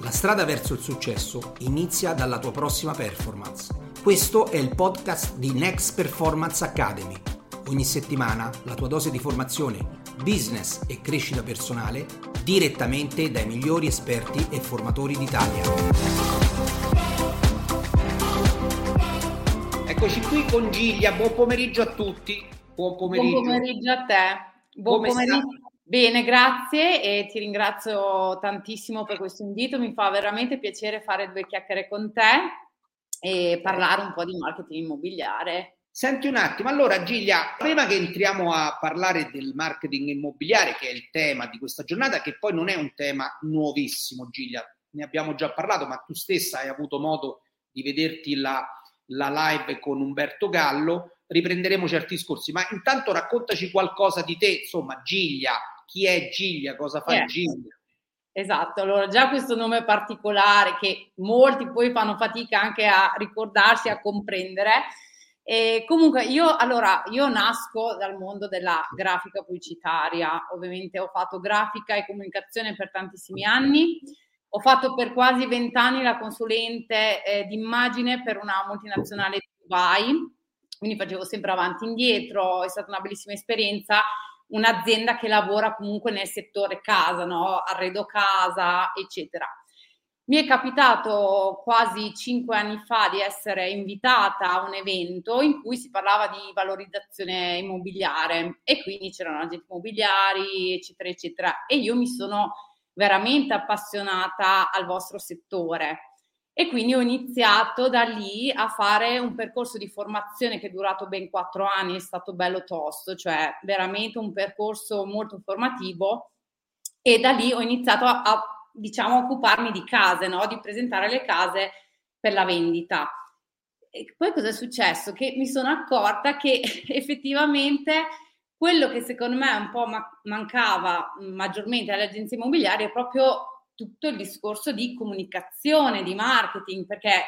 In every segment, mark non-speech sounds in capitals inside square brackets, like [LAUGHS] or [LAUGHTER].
La strada verso il successo inizia dalla tua prossima performance. Questo è il podcast di Next Performance Academy. Ogni settimana la tua dose di formazione, business e crescita personale direttamente dai migliori esperti e formatori d'Italia. Eccoci qui con Giglia, buon pomeriggio a tutti. Buon pomeriggio, buon pomeriggio a te. Buon Come pomeriggio. Sta? Bene, grazie e ti ringrazio tantissimo per questo invito. Mi fa veramente piacere fare due chiacchiere con te e parlare un po' di marketing immobiliare. Senti un attimo, allora Giglia, prima che entriamo a parlare del marketing immobiliare, che è il tema di questa giornata, che poi non è un tema nuovissimo, Giglia, ne abbiamo già parlato, ma tu stessa hai avuto modo di vederti la, la live con Umberto Gallo, riprenderemo certi discorsi, ma intanto raccontaci qualcosa di te, insomma, Giglia, chi è Giglia, cosa fa yeah. Giglia. Esatto, allora già questo nome particolare che molti poi fanno fatica anche a ricordarsi, a comprendere. E comunque io, allora, io nasco dal mondo della grafica pubblicitaria, ovviamente ho fatto grafica e comunicazione per tantissimi anni, ho fatto per quasi vent'anni la consulente eh, d'immagine per una multinazionale di Dubai, quindi facevo sempre avanti e indietro, è stata una bellissima esperienza un'azienda che lavora comunque nel settore casa, no? arredo casa, eccetera. Mi è capitato quasi cinque anni fa di essere invitata a un evento in cui si parlava di valorizzazione immobiliare e quindi c'erano agenti immobiliari, eccetera, eccetera. E io mi sono veramente appassionata al vostro settore e quindi ho iniziato da lì a fare un percorso di formazione che è durato ben quattro anni, è stato bello tosto, cioè veramente un percorso molto formativo e da lì ho iniziato a, a diciamo, occuparmi di case, no? di presentare le case per la vendita. E poi cosa è successo? Che mi sono accorta che [LAUGHS] effettivamente quello che secondo me un po' ma- mancava maggiormente alle agenzie immobiliari è proprio tutto il discorso di comunicazione, di marketing, perché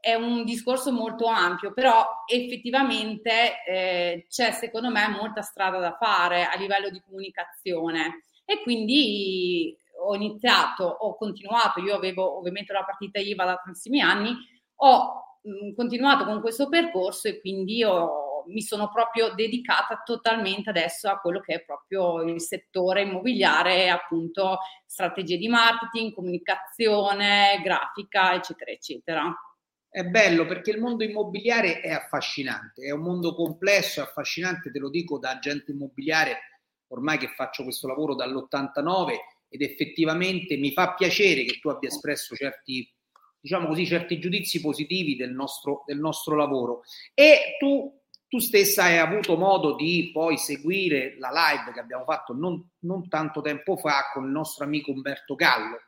è un discorso molto ampio, però effettivamente eh, c'è secondo me molta strada da fare a livello di comunicazione. E quindi ho iniziato, ho continuato, io avevo ovviamente la partita IVA da tantissimi anni, ho mh, continuato con questo percorso e quindi ho mi sono proprio dedicata totalmente adesso a quello che è proprio il settore immobiliare, appunto strategie di marketing, comunicazione, grafica, eccetera, eccetera. È bello perché il mondo immobiliare è affascinante, è un mondo complesso, affascinante, te lo dico da agente immobiliare, ormai che faccio questo lavoro dall'89 ed effettivamente mi fa piacere che tu abbia espresso certi, diciamo così, certi giudizi positivi del nostro, del nostro lavoro. E tu tu stessa hai avuto modo di poi seguire la live che abbiamo fatto non, non, tanto tempo fa con il nostro amico Umberto Gallo,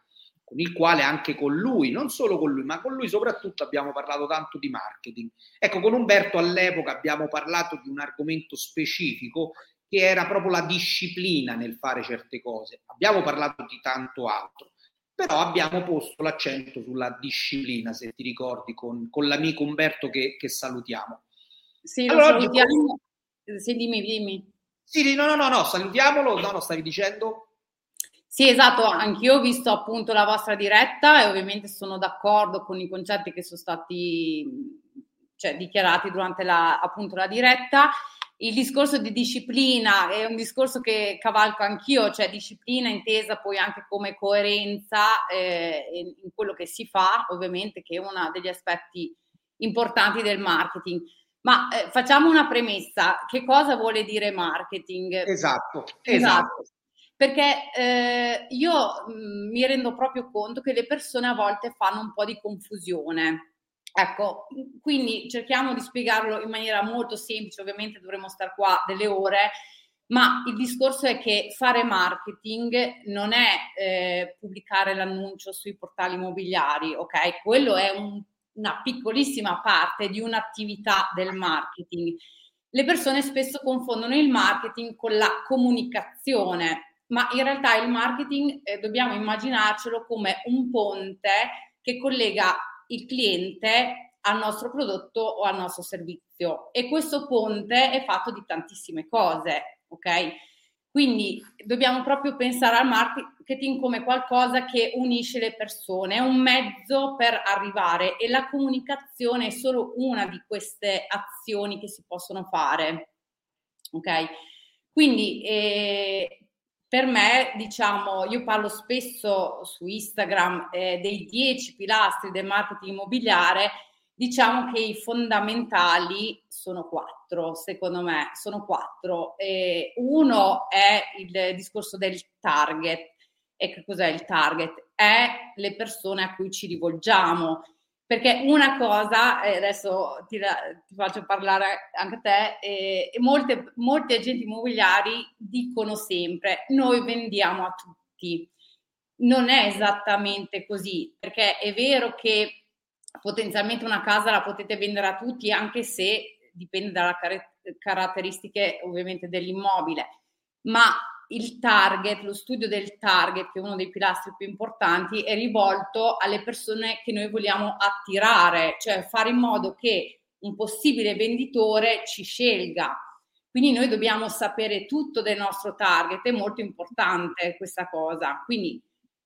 con il quale anche con lui, non solo con lui, ma con lui soprattutto abbiamo parlato tanto di marketing. Ecco, con Umberto all'epoca abbiamo parlato di un argomento specifico che era proprio la disciplina nel fare certe cose. Abbiamo parlato di tanto altro, però abbiamo posto l'accento sulla disciplina, se ti ricordi, con, con l'amico Umberto che, che salutiamo. Sì, lo allora, salutiamo. Sì, dimmi, dimmi. Sì, no, no, no, no, salutiamolo. No, no, stavi dicendo? Sì, esatto, anch'io ho visto appunto la vostra diretta e ovviamente sono d'accordo con i concetti che sono stati cioè, dichiarati durante la, appunto la diretta. Il discorso di disciplina è un discorso che cavalco anch'io, cioè disciplina intesa poi anche come coerenza eh, in quello che si fa, ovviamente che è uno degli aspetti importanti del marketing. Ma eh, facciamo una premessa, che cosa vuole dire marketing? Esatto, esatto. esatto. Perché eh, io mh, mm, mi rendo proprio conto che le persone a volte fanno un po' di confusione. Ecco, quindi cerchiamo di spiegarlo in maniera molto semplice, ovviamente dovremmo stare qua delle ore, ma il discorso è che fare marketing non è eh, pubblicare l'annuncio sui portali immobiliari, ok? Quello è un una piccolissima parte di un'attività del marketing. Le persone spesso confondono il marketing con la comunicazione, ma in realtà il marketing eh, dobbiamo immaginarcelo come un ponte che collega il cliente al nostro prodotto o al nostro servizio e questo ponte è fatto di tantissime cose, ok? Quindi dobbiamo proprio pensare al marketing come qualcosa che unisce le persone, è un mezzo per arrivare e la comunicazione è solo una di queste azioni che si possono fare. Ok? Quindi eh, per me, diciamo, io parlo spesso su Instagram eh, dei dieci pilastri del marketing immobiliare Diciamo che i fondamentali sono quattro, secondo me, sono quattro. E uno è il discorso del target. E che cos'è il target? È le persone a cui ci rivolgiamo. Perché una cosa, e adesso ti, ti, faccio parlare anche a te, eh, molte, molti agenti immobiliari dicono sempre noi vendiamo a tutti. Non è esattamente così, perché è vero che potenzialmente una casa la potete vendere a tutti anche se dipende dalle car- caratteristiche ovviamente dell'immobile, ma il target, lo studio del target, che è uno dei pilastri più importanti, è rivolto alle persone che noi vogliamo attirare, cioè fare in modo che un possibile venditore ci scelga. Quindi noi dobbiamo sapere tutto del nostro target, è molto importante questa cosa. Quindi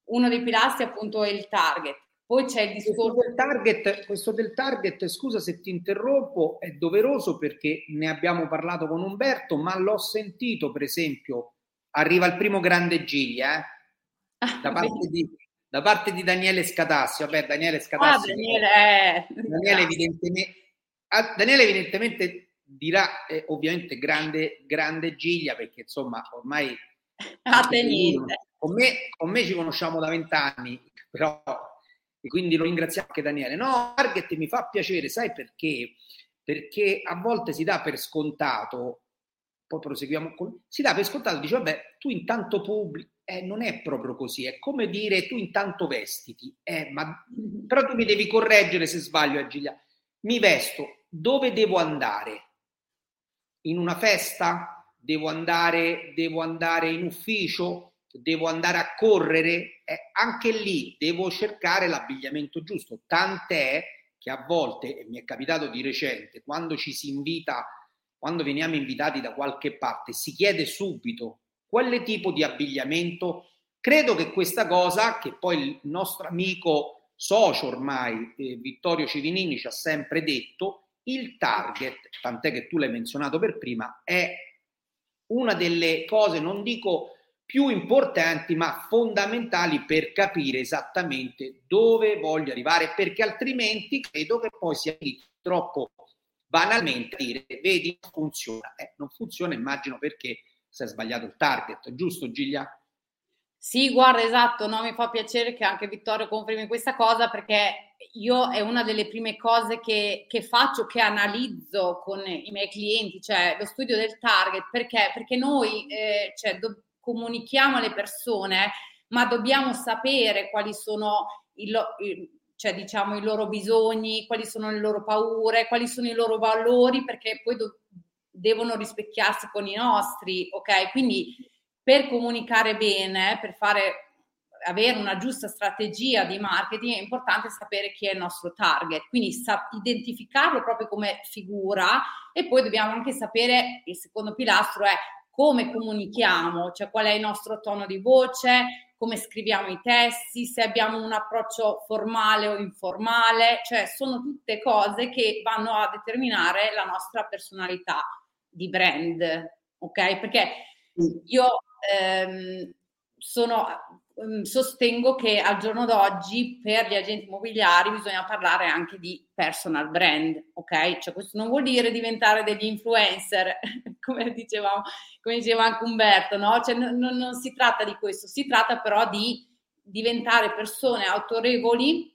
uno dei pilastri appunto è il target. Poi c'è il discorso del target, questo del target, scusa se ti interrompo, è doveroso perché ne abbiamo parlato con Umberto, ma l'ho sentito, per esempio, arriva il primo grande Giglia, eh? Ah, da, parte di, da, parte di, Daniele Scatassi. Vabbè, Daniele Scatassi. Ah, Daniele, eh. Daniele, evidentemente, ah, Daniele evidentemente dirà eh, ovviamente grande, grande Giglia perché insomma ormai ah, con me, con me ci conosciamo da vent'anni, però e quindi lo ringraziamo anche Daniele. No, target mi fa piacere, sai perché? Perché a volte si dà per scontato, poi proseguiamo con... si dà per scontato, dice vabbè, tu intanto pubblici, eh, non è proprio così, è come dire tu intanto vestiti, eh, ma... però tu mi devi correggere se sbaglio, Agilia. Mi vesto, dove devo andare? In una festa? Devo andare, devo andare in ufficio? Devo andare a correre, eh, anche lì devo cercare l'abbigliamento giusto. Tant'è che a volte, e mi è capitato di recente, quando ci si invita, quando veniamo invitati da qualche parte, si chiede subito quale tipo di abbigliamento. Credo che questa cosa, che poi il nostro amico socio ormai, eh, Vittorio Civinini, ci ha sempre detto, il target, tant'è che tu l'hai menzionato per prima, è una delle cose, non dico più importanti ma fondamentali per capire esattamente dove voglio arrivare perché altrimenti credo che poi sia troppo banalmente dire vedi funziona eh, non funziona immagino perché si è sbagliato il target giusto Giglia? Sì, guarda, esatto, no, mi fa piacere che anche Vittorio confermi questa cosa perché io è una delle prime cose che, che, faccio, che analizzo con i miei clienti, cioè lo studio del target, perché? Perché noi eh, cioè, do, comunichiamo alle persone, ma dobbiamo sapere quali sono i, cioè, diciamo, i loro bisogni, quali sono le loro paure, quali sono i loro valori, perché poi do- devono rispecchiarsi con i nostri, ok? Quindi per comunicare bene, per fare avere una giusta strategia di marketing è importante sapere chi è il nostro target, quindi sa- identificarlo proprio come figura e poi dobbiamo anche sapere, il secondo pilastro è come comunichiamo, cioè qual è il nostro tono di voce, come scriviamo i testi, se abbiamo un approccio formale o informale, cioè sono tutte cose che vanno a determinare la nostra personalità di brand, ok? Perché io ehm, sono sostengo che al giorno d'oggi per gli agenti immobiliari bisogna parlare anche di personal brand, ok? Cioè questo non vuol dire diventare degli influencer, [LAUGHS] come dicevamo, come diceva anche Umberto, no? Cioè non, non si tratta di questo, si tratta però di diventare persone autorevoli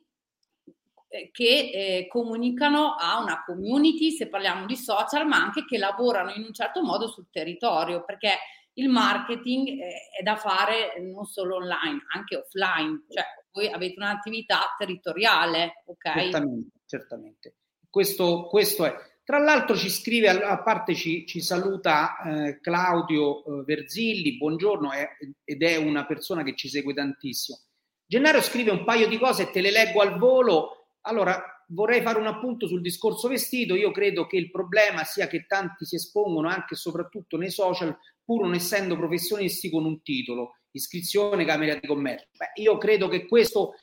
eh, che eh, comunicano a una community, se parliamo di social, ma anche che lavorano in un certo modo sul territorio, perché il marketing è da fare non solo online, anche offline, cioè voi avete un'attività territoriale, ok? Certamente, certamente. Questo, questo è. Tra l'altro ci scrive, a parte ci, ci saluta eh, Claudio eh, Verzilli, buongiorno, è, ed è una persona che ci segue tantissimo. Gennaro scrive un paio di cose te le leggo al volo. Allora, vorrei fare un appunto sul discorso vestito. Io credo che il problema sia che tanti si espongono anche e soprattutto nei social, pur non essendo professionisti con un titolo, iscrizione Camera di Commercio. Beh, io credo che questo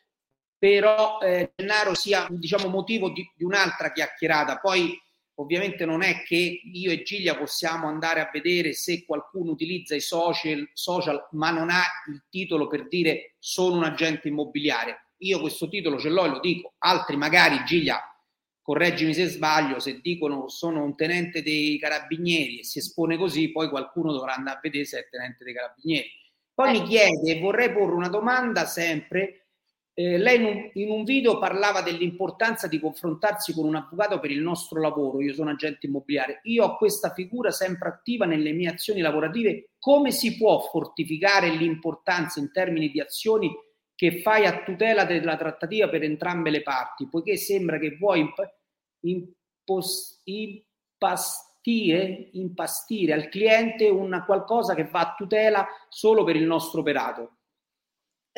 però eh, Gennaro sia diciamo motivo di, di un'altra chiacchierata. Poi ovviamente non è che io e Giglia possiamo andare a vedere se qualcuno utilizza i social, social ma non ha il titolo per dire sono un agente immobiliare io questo titolo ce l'ho e lo dico, altri magari Giglia, correggimi se sbaglio, se dicono sono un tenente dei carabinieri e si espone così, poi qualcuno dovrà andare a vedere se è tenente dei carabinieri. Poi mi chiede, vorrei porre una domanda sempre, eh, lei in un, in un, video parlava dell'importanza di confrontarsi con un avvocato per il nostro lavoro, io sono agente immobiliare, io ho questa figura sempre attiva nelle mie azioni lavorative, come si può fortificare l'importanza in termini di azioni che fai a tutela della trattativa per entrambe le parti, poiché sembra che vuoi imp- impos- impastire, impastire al cliente una qualcosa che va a tutela solo per il nostro operato.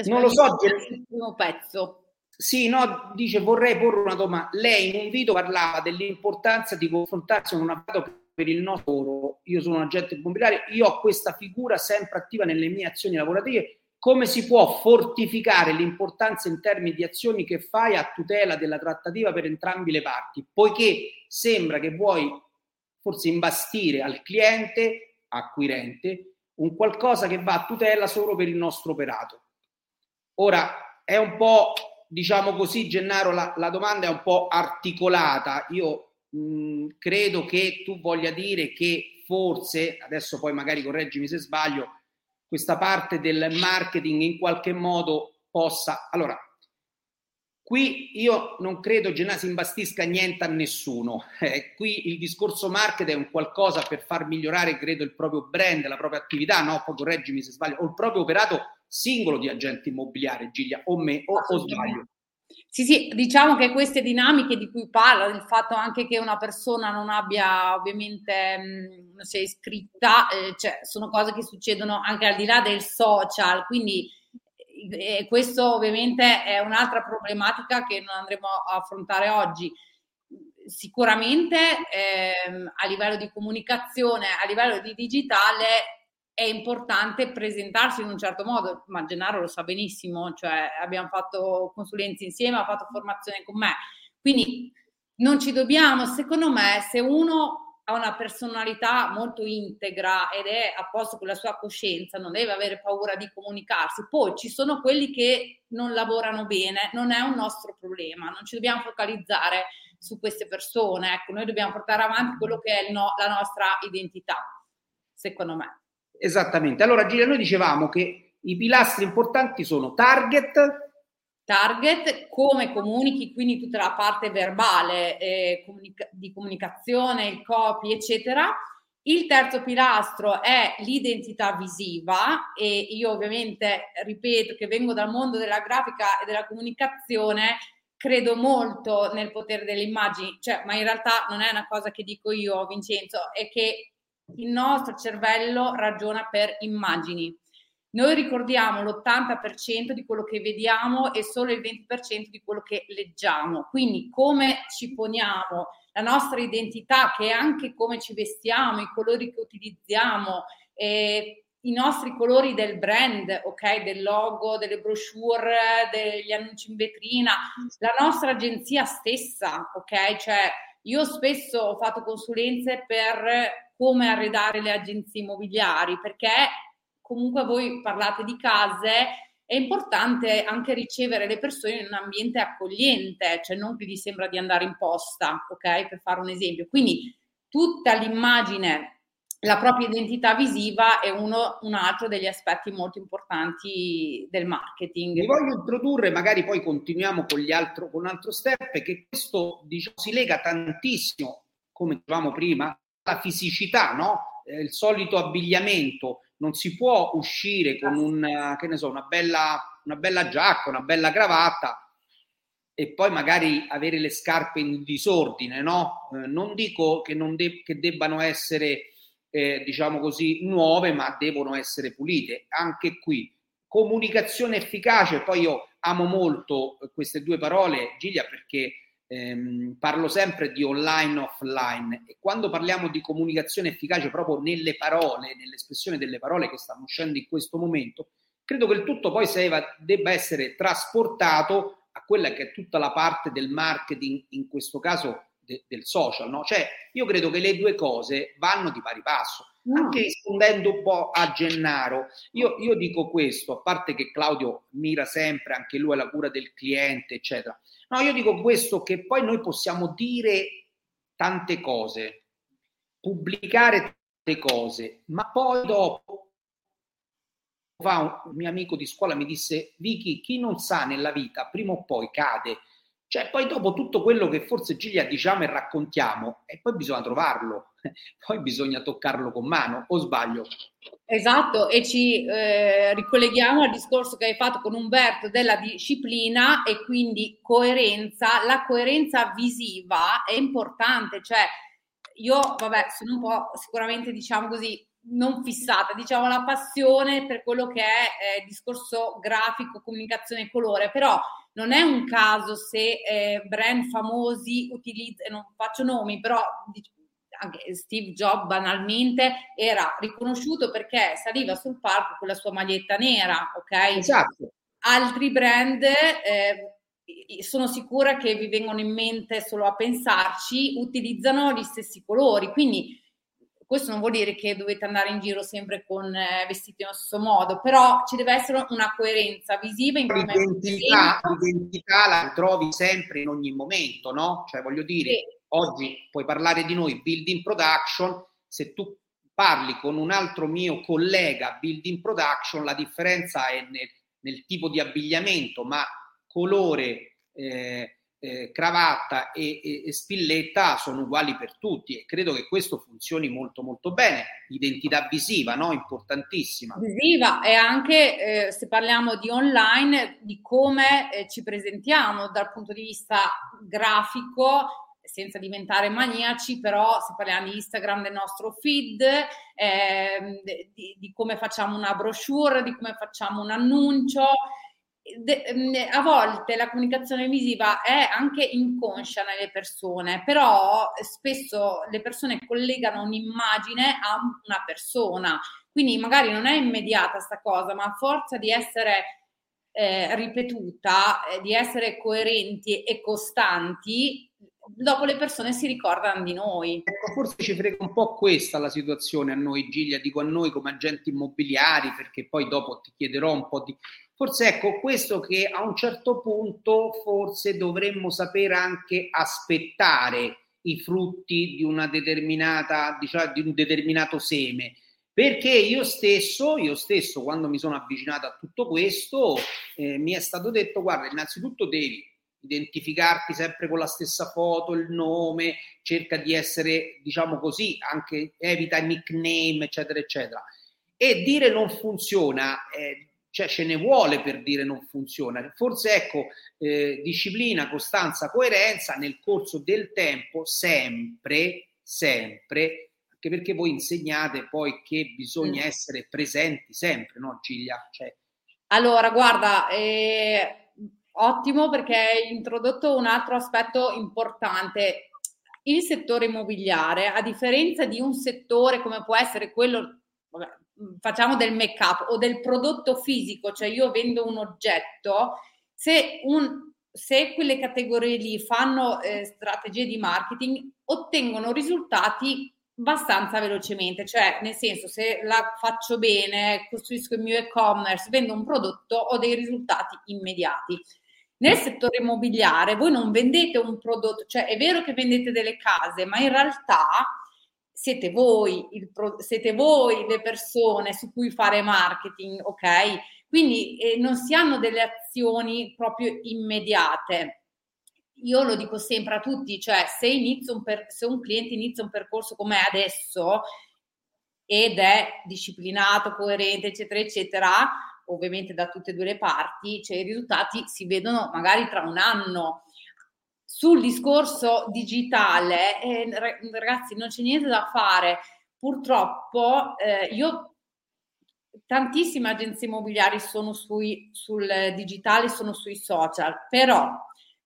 Non lo so. Il primo pezzo. Sì, no, dice vorrei porre una domanda. Lei in un video parlava dell'importanza di confrontarsi con un avvocato per il nostro lavoro. Io sono un agente immobiliare, io ho questa figura sempre attiva nelle mie azioni lavorative come si può fortificare l'importanza in termini di azioni che fai a tutela della trattativa per entrambe le parti, poiché sembra che vuoi forse imbastire al cliente, acquirente, un qualcosa che va a tutela solo per il nostro operato. Ora è un po', diciamo così, Gennaro, la, la domanda è un po' articolata. Io mh, credo che tu voglia dire che forse, adesso poi magari correggimi se sbaglio, questa parte del marketing in qualche modo possa... Allora, qui io non credo Genasi imbastisca niente a nessuno. [LAUGHS] Eh, qui il discorso marketing è un qualcosa per far migliorare, credo, il proprio brand, la propria attività, no? Poi correggimi se sbaglio, o il proprio operato singolo di agente immobiliare, Giglia, o me, o, o sbaglio. Sì, sì, diciamo che queste dinamiche di cui parla, il fatto anche che una persona non abbia ovviamente, mh, non sia iscritta, eh, cioè, sono cose che succedono anche al di là del social, quindi eh, questo ovviamente è un'altra problematica che non andremo a affrontare oggi. Sicuramente ehm, a livello di comunicazione, a livello di digitale, è importante presentarsi in un certo modo, ma Gennaro lo sa benissimo, cioè abbiamo fatto consulenze insieme, ha fatto formazione con me, quindi non ci dobbiamo, secondo me, se uno ha una personalità molto integra ed è a posto con la sua coscienza, non deve avere paura di comunicarsi. Poi ci sono quelli che non lavorano bene, non è un nostro problema, non ci dobbiamo focalizzare su queste persone, ecco, noi dobbiamo portare avanti quello che è no, la nostra identità, secondo me. Esattamente. Allora, Gilia, noi dicevamo che i pilastri importanti sono target. Target, come comunichi, quindi tutta la parte verbale eh, comunica- di comunicazione, il copy, eccetera. Il terzo pilastro è l'identità visiva e io ovviamente ripeto che vengo dal mondo della grafica e della comunicazione, credo molto nel potere delle immagini, cioè, ma in realtà non è una cosa che dico io, Vincenzo, è che il nostro cervello ragiona per immagini. Noi ricordiamo l'80% di quello che vediamo e solo il 20% di quello che leggiamo. Quindi come ci poniamo, la nostra identità, che è anche come ci vestiamo, i colori che utilizziamo, eh, i nostri colori del brand, ok, del logo, delle brochure, degli annunci in vetrina, la nostra agenzia stessa, ok? Cioè io spesso ho fatto consulenze per come arredare le agenzie immobiliari, perché comunque voi parlate di case, è importante anche ricevere le persone in un ambiente accogliente, cioè non che gli sembra di andare in posta, ok? Per fare un esempio. Quindi tutta l'immagine, la propria identità visiva è uno, un altro degli aspetti molto importanti del marketing. Vi voglio introdurre, magari poi continuiamo con, gli altro, con un altro step, che questo diciamo, si lega tantissimo, come dicevamo prima, la fisicità, no? Eh, il solito abbigliamento, non si può uscire con un, che ne so, una bella, una bella giacca, una bella cravatta e poi magari avere le scarpe in disordine, no? Eh, non dico che, non de- che debbano essere, eh, diciamo così, nuove, ma devono essere pulite. Anche qui, comunicazione efficace, poi io amo molto queste due parole, Gilia, perché ehm, parlo sempre di online offline e quando parliamo di comunicazione efficace proprio nelle parole, nell'espressione delle parole che stanno uscendo in questo momento, credo che il tutto poi debba essere trasportato a quella che è tutta la parte del marketing, in questo caso de, del social, no? Cioè, io credo che le due cose vanno di pari passo. Anche rispondendo un po' a Gennaro, io, io, dico questo, a parte che Claudio mira sempre anche lui alla cura del cliente, eccetera. No, io dico questo che poi noi possiamo dire tante cose, pubblicare tante cose, ma poi dopo un mio amico di scuola mi disse Vicky, chi non sa nella vita prima o poi cade cioè, poi dopo tutto quello che forse Giglia diciamo e raccontiamo, e poi bisogna trovarlo, [LAUGHS] poi bisogna toccarlo con mano, o sbaglio? Esatto, e ci eh, ricolleghiamo al discorso che hai fatto con Umberto della disciplina e quindi coerenza. La coerenza visiva è importante, cioè io, vabbè, sono un po' sicuramente, diciamo così, non fissata, diciamo la passione per quello che è eh, discorso grafico, comunicazione colore, però non è un caso se eh, brand famosi utilizzano, non faccio nomi, però anche Steve Jobs banalmente era riconosciuto perché saliva sul palco con la sua maglietta nera, ok? Esatto. Altri brand eh, sono sicura che vi vengono in mente solo a pensarci, utilizzano gli stessi colori, quindi questo non vuol dire che dovete andare in giro sempre con eh, vestiti nello stesso modo, però ci deve essere una coerenza visiva in come l'identità, l'identità la trovi sempre in ogni momento, no? Cioè voglio dire, sì. oggi puoi parlare di noi building production, se tu parli con un altro mio collega building production, la differenza è nel, nel tipo di abbigliamento, ma colore, eh, eh, cravatta e, e, e, spilletta sono uguali per tutti e credo che questo funzioni molto molto bene. Identità visiva, no? Importantissima. Visiva e anche eh, se parliamo di online, di come eh, ci presentiamo dal punto di vista grafico senza diventare maniaci, però se parliamo di Instagram del nostro feed, eh, di, di, come facciamo una brochure, di come facciamo un annuncio, a volte la comunicazione visiva è anche inconscia nelle persone, però spesso le persone collegano un'immagine a una persona, quindi magari non è immediata sta cosa, ma a forza di essere eh, ripetuta, eh, di essere coerenti e costanti, dopo le persone si ricordano di noi. Ecco, forse ci frega un po' questa la situazione a noi, Giglia, dico a noi come agenti immobiliari, perché poi dopo ti chiederò un po' di Forse ecco questo che a un certo punto forse dovremmo sapere anche aspettare i frutti di una determinata, diciamo, di un determinato seme. Perché io stesso, io stesso, quando mi sono avvicinato a tutto questo, eh, mi è stato detto: guarda, innanzitutto devi identificarti sempre con la stessa foto, il nome, cerca di essere, diciamo così, anche evita nickname, eccetera, eccetera. E dire non funziona, eh, cioè ce ne vuole per dire non funziona. Forse ecco, eh, disciplina, costanza, coerenza nel corso del tempo, sempre, sempre, anche perché voi insegnate poi che bisogna mm. essere presenti sempre, no Giglia? Cioè... Allora, guarda, eh, ottimo perché hai introdotto un altro aspetto importante. Il settore immobiliare, a differenza di un settore come può essere quello, facciamo del make up o del prodotto fisico, cioè io vendo un oggetto, se, un, se quelle categorie lì fanno eh, strategie di marketing, ottengono risultati abbastanza velocemente, cioè nel senso se la faccio bene, costruisco il mio e-commerce, vendo un prodotto, ho dei risultati immediati. Nel settore immobiliare voi non vendete un prodotto, cioè è vero che vendete delle case, ma in realtà siete voi, il, siete voi le persone su cui fare marketing, ok? Quindi eh, non si hanno delle azioni proprio immediate. Io lo dico sempre a tutti, cioè se, un, per, se un cliente inizia un percorso come adesso ed è disciplinato, coerente, eccetera, eccetera, ovviamente da tutte e due le parti, cioè i risultati si vedono magari tra un anno sul discorso digitale, eh, ragazzi, non c'è niente da fare. Purtroppo eh, io tantissime agenzie immobiliari sono sui, sul digitale, sono sui social, però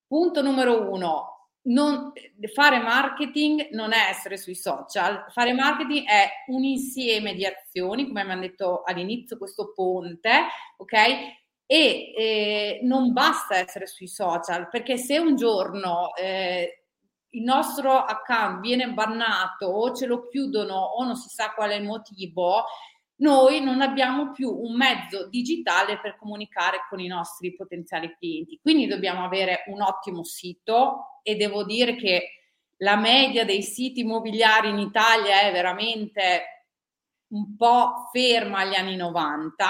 punto numero uno, non, fare marketing non è essere sui social, fare marketing è un insieme di azioni, come mi hanno detto all'inizio, questo ponte, ok? E eh, non basta essere sui social, perché se un giorno eh, il nostro account viene bannato o ce lo chiudono o non si sa qual è il motivo, noi non abbiamo più un mezzo digitale per comunicare con i nostri potenziali clienti. Quindi dobbiamo avere un ottimo sito e devo dire che la media dei siti immobiliari in Italia è veramente un po' ferma agli anni 90.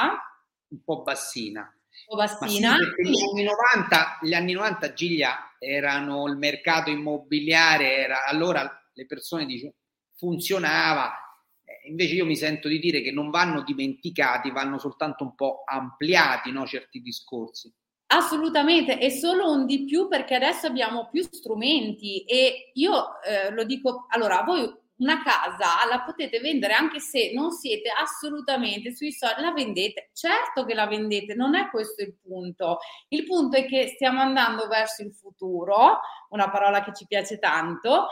Un po' bassina. Bassina. Sì, gli, anni 90, gli anni 90, Giglia, erano il mercato immobiliare, era, allora le persone dicono funzionava, invece io mi sento di dire che non vanno dimenticati, vanno soltanto un po' ampliati no, certi discorsi. Assolutamente, e solo un di più perché adesso abbiamo più strumenti e io eh, lo dico, allora voi una casa la potete vendere anche se non siete assolutamente sui social, la vendete, certo che la vendete, non è questo il punto. Il punto è che stiamo andando verso il futuro, una parola che ci piace tanto,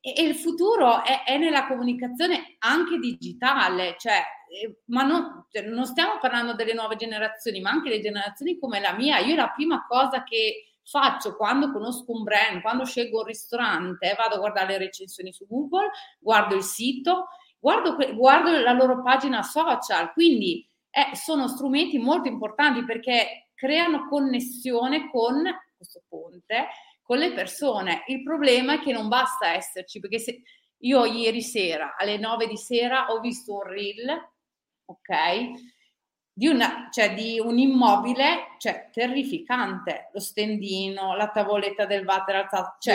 e, il futuro è, è, nella comunicazione anche digitale, cioè, eh, ma non, cioè, non stiamo parlando delle nuove generazioni, ma anche le generazioni come la mia. Io la prima cosa che faccio quando conosco un brand, quando scelgo un ristorante, vado a guardare le recensioni su Google, guardo il sito, guardo, guardo la loro pagina social, quindi eh, sono strumenti molto importanti perché creano connessione con questo ponte con le persone. Il problema è che non basta esserci, perché se io ieri sera alle 9 di sera ho visto un reel, ok? Di, una, cioè di un immobile, cioè terrificante, lo stendino, la tavoletta del water alzata, cioè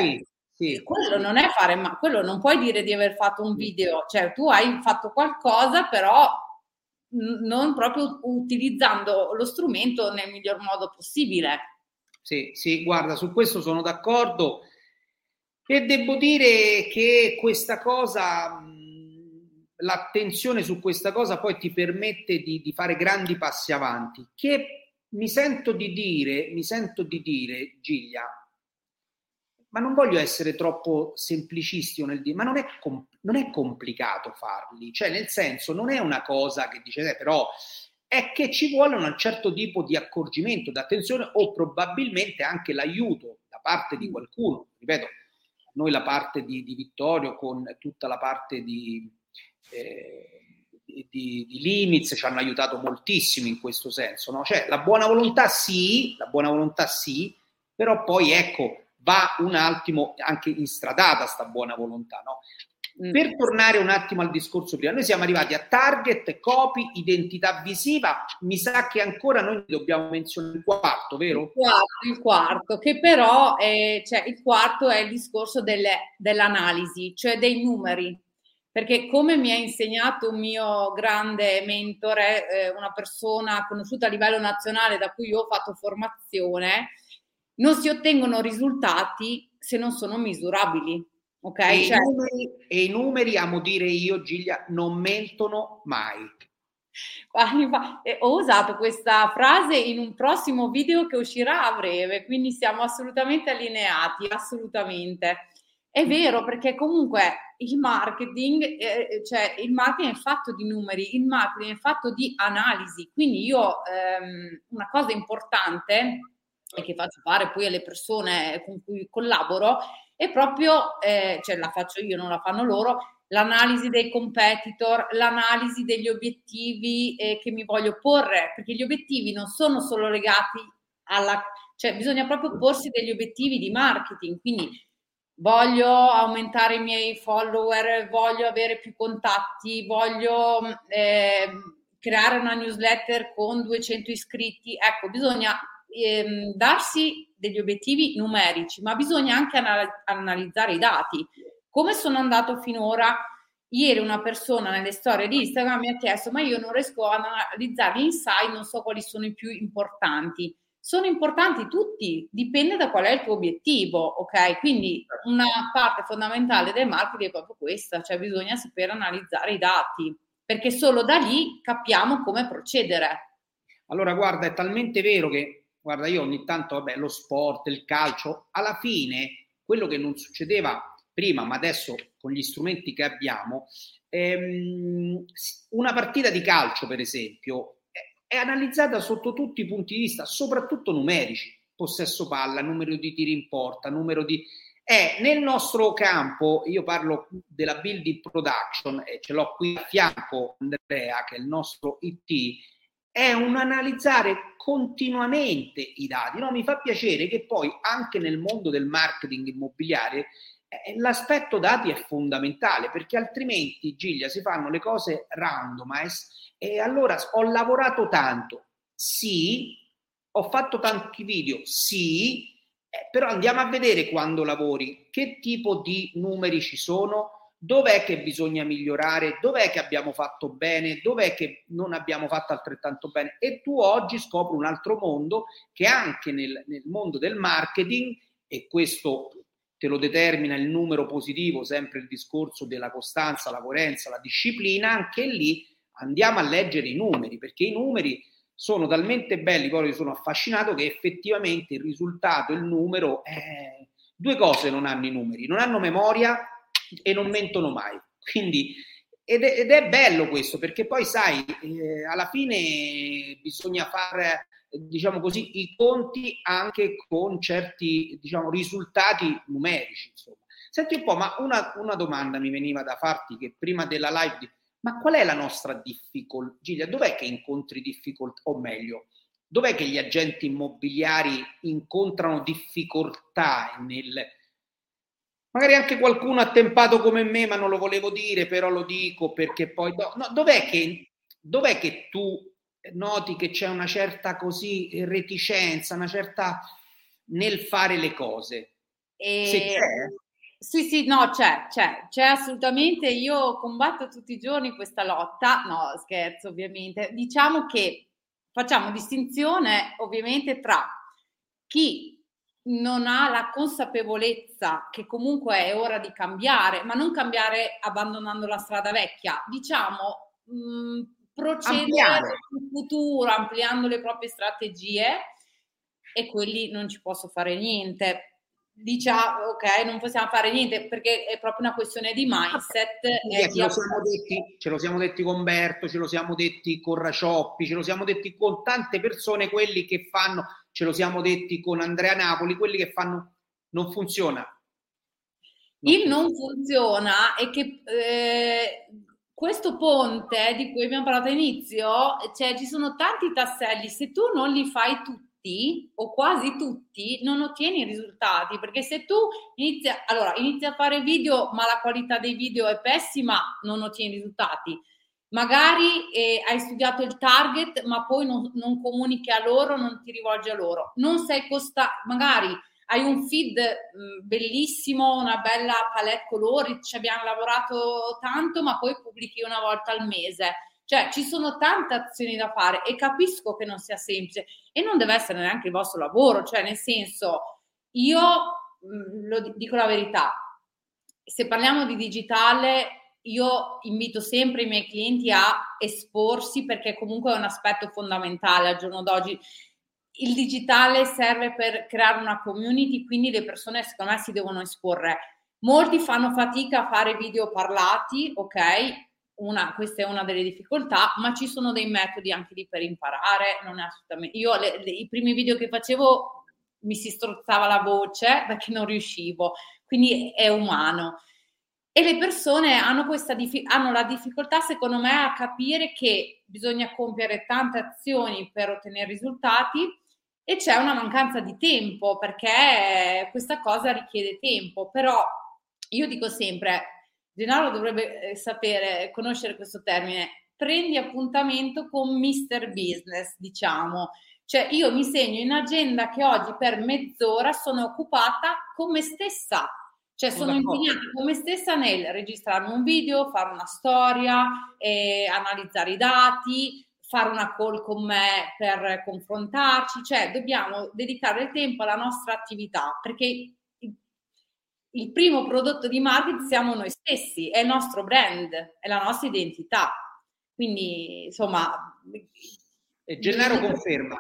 sì, sì. quello non è fare, ma quello non puoi dire di aver fatto un video, cioè tu hai fatto qualcosa, però non proprio utilizzando lo strumento nel miglior modo possibile. Sì, sì, guarda, su questo sono d'accordo. E devo dire che questa cosa, l'attenzione su questa cosa poi ti permette di, di fare grandi passi avanti, che mi sento di dire, mi sento di dire, Giglia, ma non voglio essere troppo semplicistico nel dire, ma non è, com- non è complicato farli, cioè nel senso non è una cosa che dice, eh, però è che ci vuole un certo tipo di accorgimento, di attenzione o probabilmente anche l'aiuto da parte di qualcuno. Ripeto, noi la parte di, di Vittorio con tutta la parte di, eh, di, di, limits ci hanno aiutato moltissimo in questo senso. No? Cioè la buona volontà sì, la buona volontà sì, però poi ecco, va un attimo anche instradata sta buona volontà. No? Mm. Per tornare un attimo al discorso prima, noi siamo arrivati a target, copy, identità visiva, mi sa che ancora noi dobbiamo menzionare il quarto, vero? Il quarto, il quarto che però è, cioè, il quarto è il discorso delle, dell'analisi, cioè dei numeri. Perché come mi ha insegnato un mio grande mentore, eh, una persona conosciuta a livello nazionale da cui io ho fatto formazione, non si ottengono risultati se non sono misurabili. Ok, e, cioè... i numeri, e i numeri, amo dire io, Giglia, non mentono mai. Ho usato questa frase in un prossimo video che uscirà a breve, quindi siamo assolutamente allineati, assolutamente. È vero, perché comunque il marketing, eh, cioè il marketing è fatto di numeri, il marketing è fatto di analisi. Quindi io ehm, una cosa importante e che faccio fare poi alle persone con cui collaboro è proprio, eh, cioè la faccio io, non la fanno loro, l'analisi dei competitor, l'analisi degli obiettivi eh, che mi voglio porre, perché gli obiettivi non sono solo legati alla, cioè bisogna proprio porsi degli obiettivi di marketing, quindi voglio aumentare i miei follower, voglio avere più contatti, voglio eh, creare una newsletter con 200 iscritti, ecco, bisogna ehm, darsi degli obiettivi numerici, ma bisogna anche anal- analizzare i dati. Come sono andato finora? Ieri una persona nelle storie di Instagram mi ha chiesto, ma io non riesco ad analizzare gli insight, non so quali sono i più importanti. Sono importanti tutti, dipende da qual è il tuo obiettivo, ok? Quindi una parte fondamentale del marketing è proprio questa, cioè bisogna saper analizzare i dati, perché solo da lì capiamo come procedere. Allora, guarda, è talmente vero che guarda, io ogni tanto, vabbè, lo sport, il calcio, alla fine quello che non succedeva prima, ma adesso con gli strumenti che abbiamo, ehm, una partita di calcio, per esempio, è analizzata sotto tutti i punti di vista, soprattutto numerici, possesso palla, numero di tiri in porta, numero di... È nel nostro campo, io parlo della building production e ce l'ho qui a fianco Andrea, che è il nostro IT, è un analizzare continuamente i dati. No, mi fa piacere che poi anche nel mondo del marketing immobiliare eh, l'aspetto dati è fondamentale perché altrimenti, Giglia, si fanno le cose randomize e allora ho lavorato tanto, sì, ho fatto tanti video, sì, eh, però andiamo a vedere quando lavori che tipo di numeri ci sono, dov'è che bisogna migliorare, dov'è che abbiamo fatto bene, dov'è che non abbiamo fatto altrettanto bene. E tu oggi scopri un altro mondo che anche nel, nel mondo del marketing, e questo te lo determina il numero positivo, sempre il discorso della costanza, la coerenza, la disciplina, anche lì andiamo a leggere i numeri, perché i numeri sono talmente belli, poi sono affascinato che effettivamente il risultato, il numero, eh, due cose non hanno i numeri, non hanno memoria e non mentono mai. Quindi, ed è, ed è bello questo, perché poi sai, eh, alla fine bisogna fare diciamo così, i conti anche con certi diciamo, risultati numerici. Insomma. Senti un po', ma una, una, domanda mi veniva da farti che prima della live, ma qual è la nostra difficoltà? Giulia, dov'è che incontri difficoltà, o meglio, dov'è che gli agenti immobiliari incontrano difficoltà nel... Magari anche qualcuno ha tempato come me, ma non lo volevo dire, però lo dico perché poi... No, dov'è, che, dov'è che tu noti che c'è una certa così reticenza, una certa nel fare le cose. E... Sì, sì, no, c'è, c'è, c'è assolutamente. Io combatto tutti i giorni questa lotta. No, scherzo, ovviamente. Diciamo che facciamo distinzione, ovviamente, tra chi non ha la consapevolezza che comunque è ora di cambiare, ma non cambiare abbandonando la strada vecchia. Diciamo, mh, mm, procedere in futuro ampliando le proprie strategie e quelli non ci posso fare niente. Diciamo, ok, non possiamo fare niente perché è proprio una questione di mindset. Eh, ce, lo siamo detti, ce lo siamo detti con Berto, ce lo siamo detti con Racioppi, ce lo siamo detti con tante persone, quelli che fanno, ce lo siamo detti con Andrea Napoli, quelli che fanno, non funziona. Non il non funziona è che eh, questo ponte di cui abbiamo parlato all'inizio, cioè ci sono tanti tasselli, se tu non li fai tutti o quasi tutti, non ottieni risultati, perché se tu inizi, allora, inizi a fare video ma la qualità dei video è pessima, non ottieni risultati. Magari eh, hai studiato il target, ma poi non, non comunichi a loro, non ti rivolgi a loro. Non sei costa, magari hai un feed mh, bellissimo, una bella palette colori, ci abbiamo lavorato tanto, ma poi pubblichi una volta al mese. Cioè, ci sono tante azioni da fare e capisco che non sia semplice e non deve essere neanche il vostro lavoro, cioè nel senso, io mh, lo dico la verità, se parliamo di digitale, io invito sempre i miei clienti a esporsi perché comunque è un aspetto fondamentale al giorno d'oggi il digitale serve per creare una community, quindi le persone secondo me si devono esporre. Molti fanno fatica a fare video parlati, ok? Una, questa è una delle difficoltà, ma ci sono dei metodi anche lì per imparare. Non è assolutamente. Io le, le, i primi video che facevo mi si strozzava la voce perché non riuscivo, quindi è umano. E le persone hanno, questa, hanno la difficoltà, secondo me, a capire che bisogna compiere tante azioni per ottenere risultati e c'è una mancanza di tempo perché questa cosa richiede tempo, però io dico sempre, Gennaro dovrebbe eh, sapere, conoscere questo termine, prendi appuntamento con Mr. Business, diciamo. Cioè io mi segno in agenda che oggi per mezz'ora sono occupata con me stessa, cioè sono impegnata con me stessa nel registrare un video, fare una storia, eh, analizzare i dati, fare una call con me per confrontarci, cioè dobbiamo dedicare il tempo alla nostra attività perché il primo prodotto di marketing siamo noi stessi, è il nostro brand, è la nostra identità. Quindi, insomma, e Gennaro conferma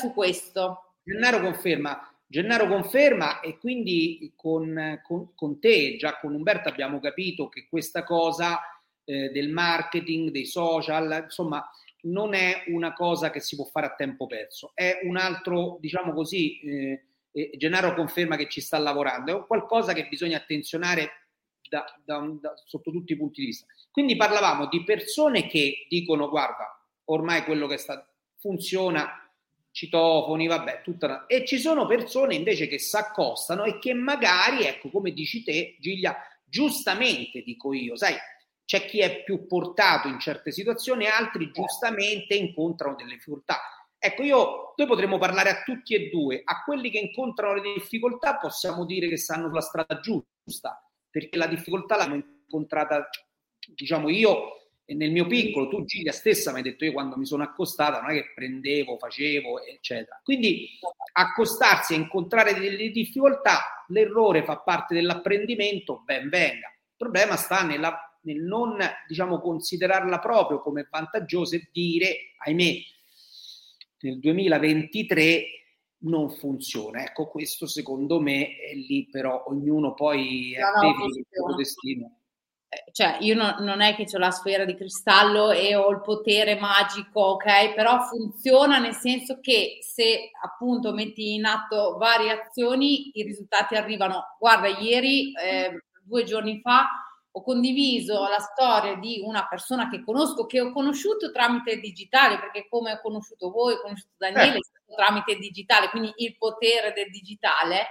su questo. Gennaro conferma Gennaro conferma e quindi con, con, con te, già con Umberto abbiamo capito che questa cosa eh, del marketing, dei social, insomma, non è una cosa che si può fare a tempo perso, è un altro, diciamo così, eh, eh, Gennaro conferma che ci sta lavorando, è qualcosa che bisogna attenzionare da, da, da, sotto tutti i punti di vista. Quindi parlavamo di persone che dicono guarda, ormai quello che sta, funziona, citofoni, vabbè, tutta una... e ci sono persone invece che si accostano e che magari, ecco, come dici te, Giglia, giustamente dico io, sai, c'è chi è più portato in certe situazioni, altri giustamente incontrano delle difficoltà. Ecco, io, noi potremmo parlare a tutti e due, a quelli che incontrano le difficoltà possiamo dire che stanno sulla strada giusta, perché la difficoltà l'hanno incontrata, diciamo io, nel mio piccolo, tu Gilia stessa mi hai detto io quando mi sono accostata non è che prendevo, facevo, eccetera. Quindi accostarsi e incontrare delle difficoltà, l'errore fa parte dell'apprendimento, ben venga. Il problema sta nella nel non diciamo, considerarla proprio come vantaggiosa e dire, ahimè, nel 2023 non funziona. Ecco, questo secondo me è lì, però ognuno poi no, no, il proprio destino. Eh, cioè, io no, non è che ho la sfera di cristallo e ho il potere magico, ok? Però funziona nel senso che se appunto metti in atto varie azioni, i risultati arrivano. Guarda, ieri, eh, due giorni fa, ho condiviso la storia di una persona che conosco, che ho conosciuto tramite digitale, perché come ho conosciuto voi, ho conosciuto Daniele, eh. tramite digitale, quindi il potere del digitale.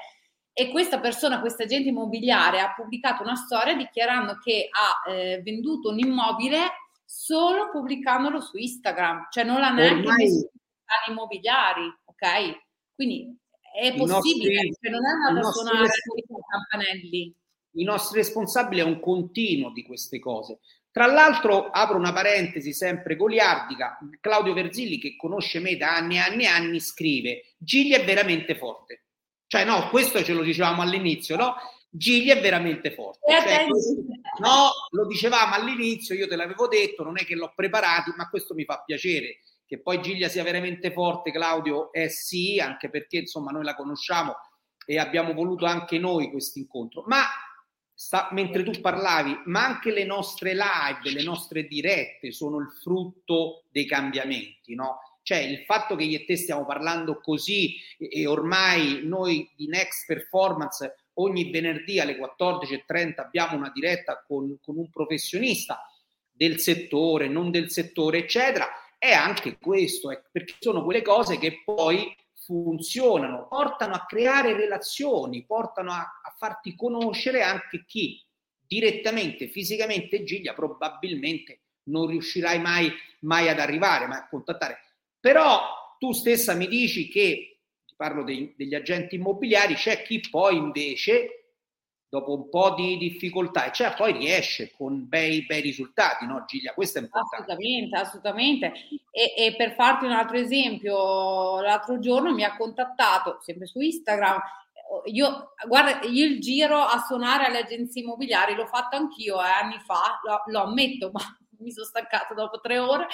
E questa persona, questa agente immobiliare, ha pubblicato una storia dichiarando che ha eh, venduto un immobile solo pubblicandolo su Instagram, cioè non l'ha neanche messo sui immobiliari, ok? Quindi è possibile, nostri, cioè non è una persona che campanelli i nostri responsabili è un continuo di queste cose. Tra l'altro, apro una parentesi sempre goliardica, Claudio Verzilli, che conosce me da anni e anni e anni, scrive Gigli è veramente forte. Cioè, no, questo ce lo dicevamo all'inizio, no? Gigli è veramente forte. Cioè, no, lo dicevamo all'inizio, io te l'avevo detto, non è che l'ho preparato, ma questo mi fa piacere. Che poi Giglia sia veramente forte, Claudio, è sì, anche perché insomma noi la conosciamo e abbiamo voluto anche noi questo incontro. Ma sta, mentre tu parlavi, ma anche le nostre live, le nostre dirette sono il frutto dei cambiamenti, no? Cioè il fatto che io e te stiamo parlando così e ormai noi di Next Performance ogni venerdì alle 14.30 abbiamo una diretta con, con un professionista del settore, non del settore, eccetera, è anche questo, è perché sono quelle cose che poi funzionano, portano a creare relazioni, portano a, a farti conoscere anche chi direttamente, fisicamente, Giglia, probabilmente non riuscirai mai, mai ad arrivare, mai a contattare. Però tu stessa mi dici che, parlo dei, degli agenti immobiliari, c'è chi poi invece dopo un po' di difficoltà, cioè poi riesce con bei, bei risultati, no Giglia? Questo è importante. Assolutamente, assolutamente. E, e, per farti un altro esempio, l'altro giorno mi ha contattato, sempre su Instagram, io, guarda, io il giro a suonare alle agenzie immobiliari l'ho fatto anch'io eh, anni fa, lo, lo ammetto, ma [LAUGHS] mi sono stancata dopo tre ore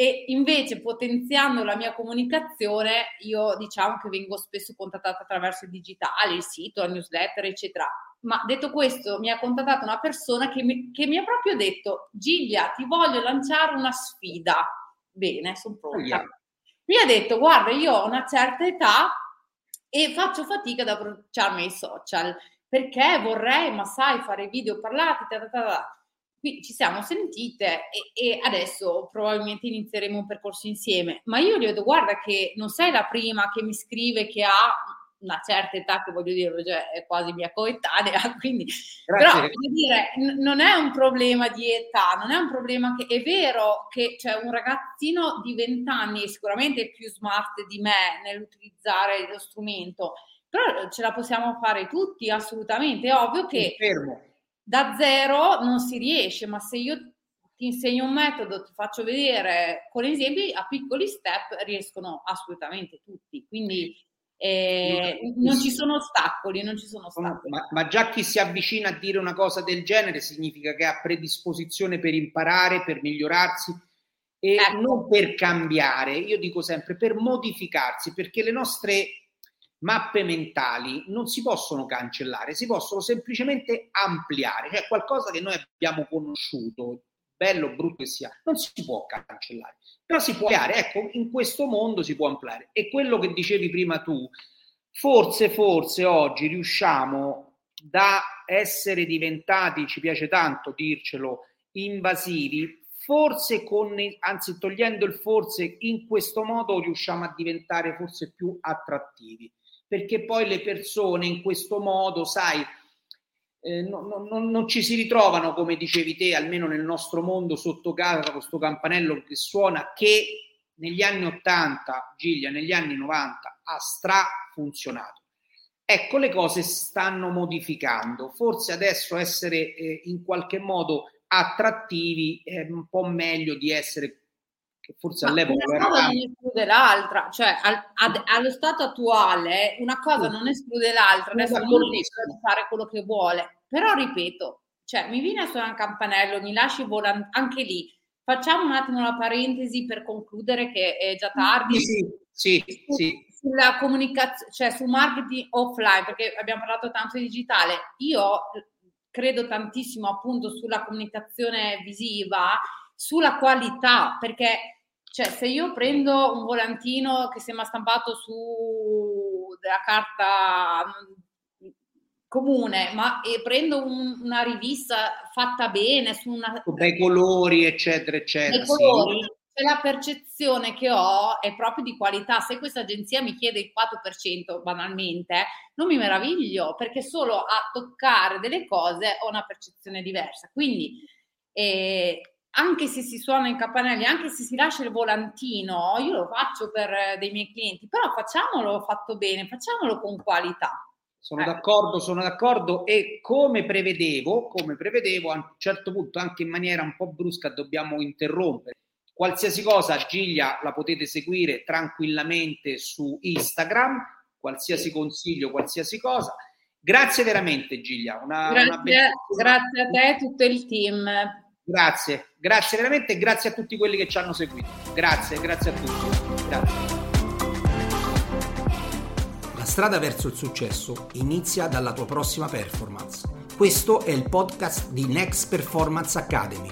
e invece potenziando la mia comunicazione io diciamo che vengo spesso contattata attraverso il digitale, il sito, la newsletter eccetera ma detto questo, mi ha contattato una persona che mi, che mi ha proprio detto: Giglia, ti voglio lanciare una sfida. Bene, sono pronta. Mi ha detto: Guarda, io ho una certa età e faccio fatica ad approcciarmi ai social perché vorrei, ma sai, fare video parlati. Ta, ta, ta, Qui ci siamo sentite e, e, adesso probabilmente inizieremo un percorso insieme. Ma io gli ho detto: Guarda, che non sei la prima che mi scrive che ha una certa età che voglio dire, cioè è quasi mia coetanea, [LAUGHS] quindi Grazie. però voglio dire, n- non è un problema di età, non è un problema che è vero che c'è un ragazzino di 20 anni sicuramente più smart di me nell'utilizzare lo strumento, però ce la possiamo fare tutti assolutamente, è ovvio che da zero non si riesce, ma se io ti insegno un metodo, ti faccio vedere con esempi, a piccoli step riescono assolutamente tutti. Quindi eh, non ci sono ostacoli, non ci sono ostacoli. Ma, ma, già chi si avvicina a dire una cosa del genere significa che ha predisposizione per imparare, per migliorarsi e ecco. non per cambiare, io dico sempre per modificarsi, perché le nostre, mappe mentali non si possono cancellare, si possono semplicemente ampliare, cioè qualcosa che noi abbiamo conosciuto, bello brutto che sia, non si può cancellare, però si può ampliare, ecco, in questo mondo si può ampliare. E quello che dicevi prima tu, forse, forse oggi riusciamo da essere diventati, ci piace tanto dircelo, invasivi, forse con, anzi togliendo il forse, in questo modo riusciamo a diventare forse più attrattivi perché poi le persone in questo modo, sai, eh, no, no, non ci si ritrovano, come dicevi te, almeno nel nostro mondo sotto casa, questo campanello che suona, che negli anni 80, Giglia, negli anni 90 ha stra funzionato. Ecco, le cose stanno modificando. Forse adesso essere eh, in qualche modo attrattivi è un po' meglio di essere che forse Ma all'epoca una cosa non esclude l'altra, cioè al, ad, allo stato attuale una cosa non esclude l'altra, adesso non riesco fare quello che vuole, però ripeto, cioè mi viene a suonare un campanello, mi lasci volare anche lì. Facciamo un attimo la parentesi per concludere che è già tardi. Sì, sì, sì. Sulla comunicazione, cioè sul marketing offline, perché abbiamo parlato tanto di digitale. Io credo tantissimo appunto sulla comunicazione visiva, sulla qualità, perché cioè, se io prendo un volantino che sembra stampato su della carta mm, comune, ma e prendo un, una rivista fatta bene, su una... Bei colori, eccetera, eccetera. colori, sì. Cioè, la percezione che ho è proprio di qualità. Se questa agenzia mi chiede il 4% banalmente, non mi meraviglio, perché solo a toccare delle cose ho una percezione diversa. Quindi... Eh, anche se si suona in campanelli, anche se si lascia il volantino, io lo faccio per eh, dei miei clienti, però facciamolo fatto bene, facciamolo con qualità. Sono eh. d'accordo, sono d'accordo e come prevedevo, come prevedevo, a un certo punto anche in maniera un po' brusca dobbiamo interrompere. Qualsiasi cosa, Giglia, la potete seguire tranquillamente su Instagram, qualsiasi consiglio, qualsiasi cosa. Grazie veramente Giglia. Una, grazie, una grazie a te e tutto il team. Grazie, grazie veramente grazie a tutti quelli che ci hanno seguito. Grazie, grazie a tutti. Grazie. La strada verso il successo inizia dalla tua prossima performance. Questo è il podcast di Next Performance Academy.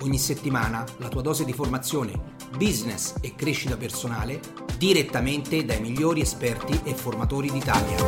Ogni settimana la tua dose di formazione, business e crescita personale direttamente dai migliori esperti e formatori d'Italia.